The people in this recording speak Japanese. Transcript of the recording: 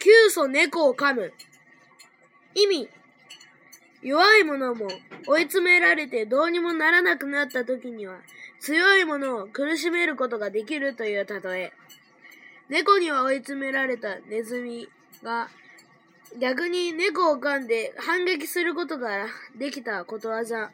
急鼠猫を噛む。意味。弱い者も追い詰められてどうにもならなくなった時には強い者を苦しめることができるという例え。猫には追い詰められたネズミが逆に猫を噛んで反撃することができたことわざ。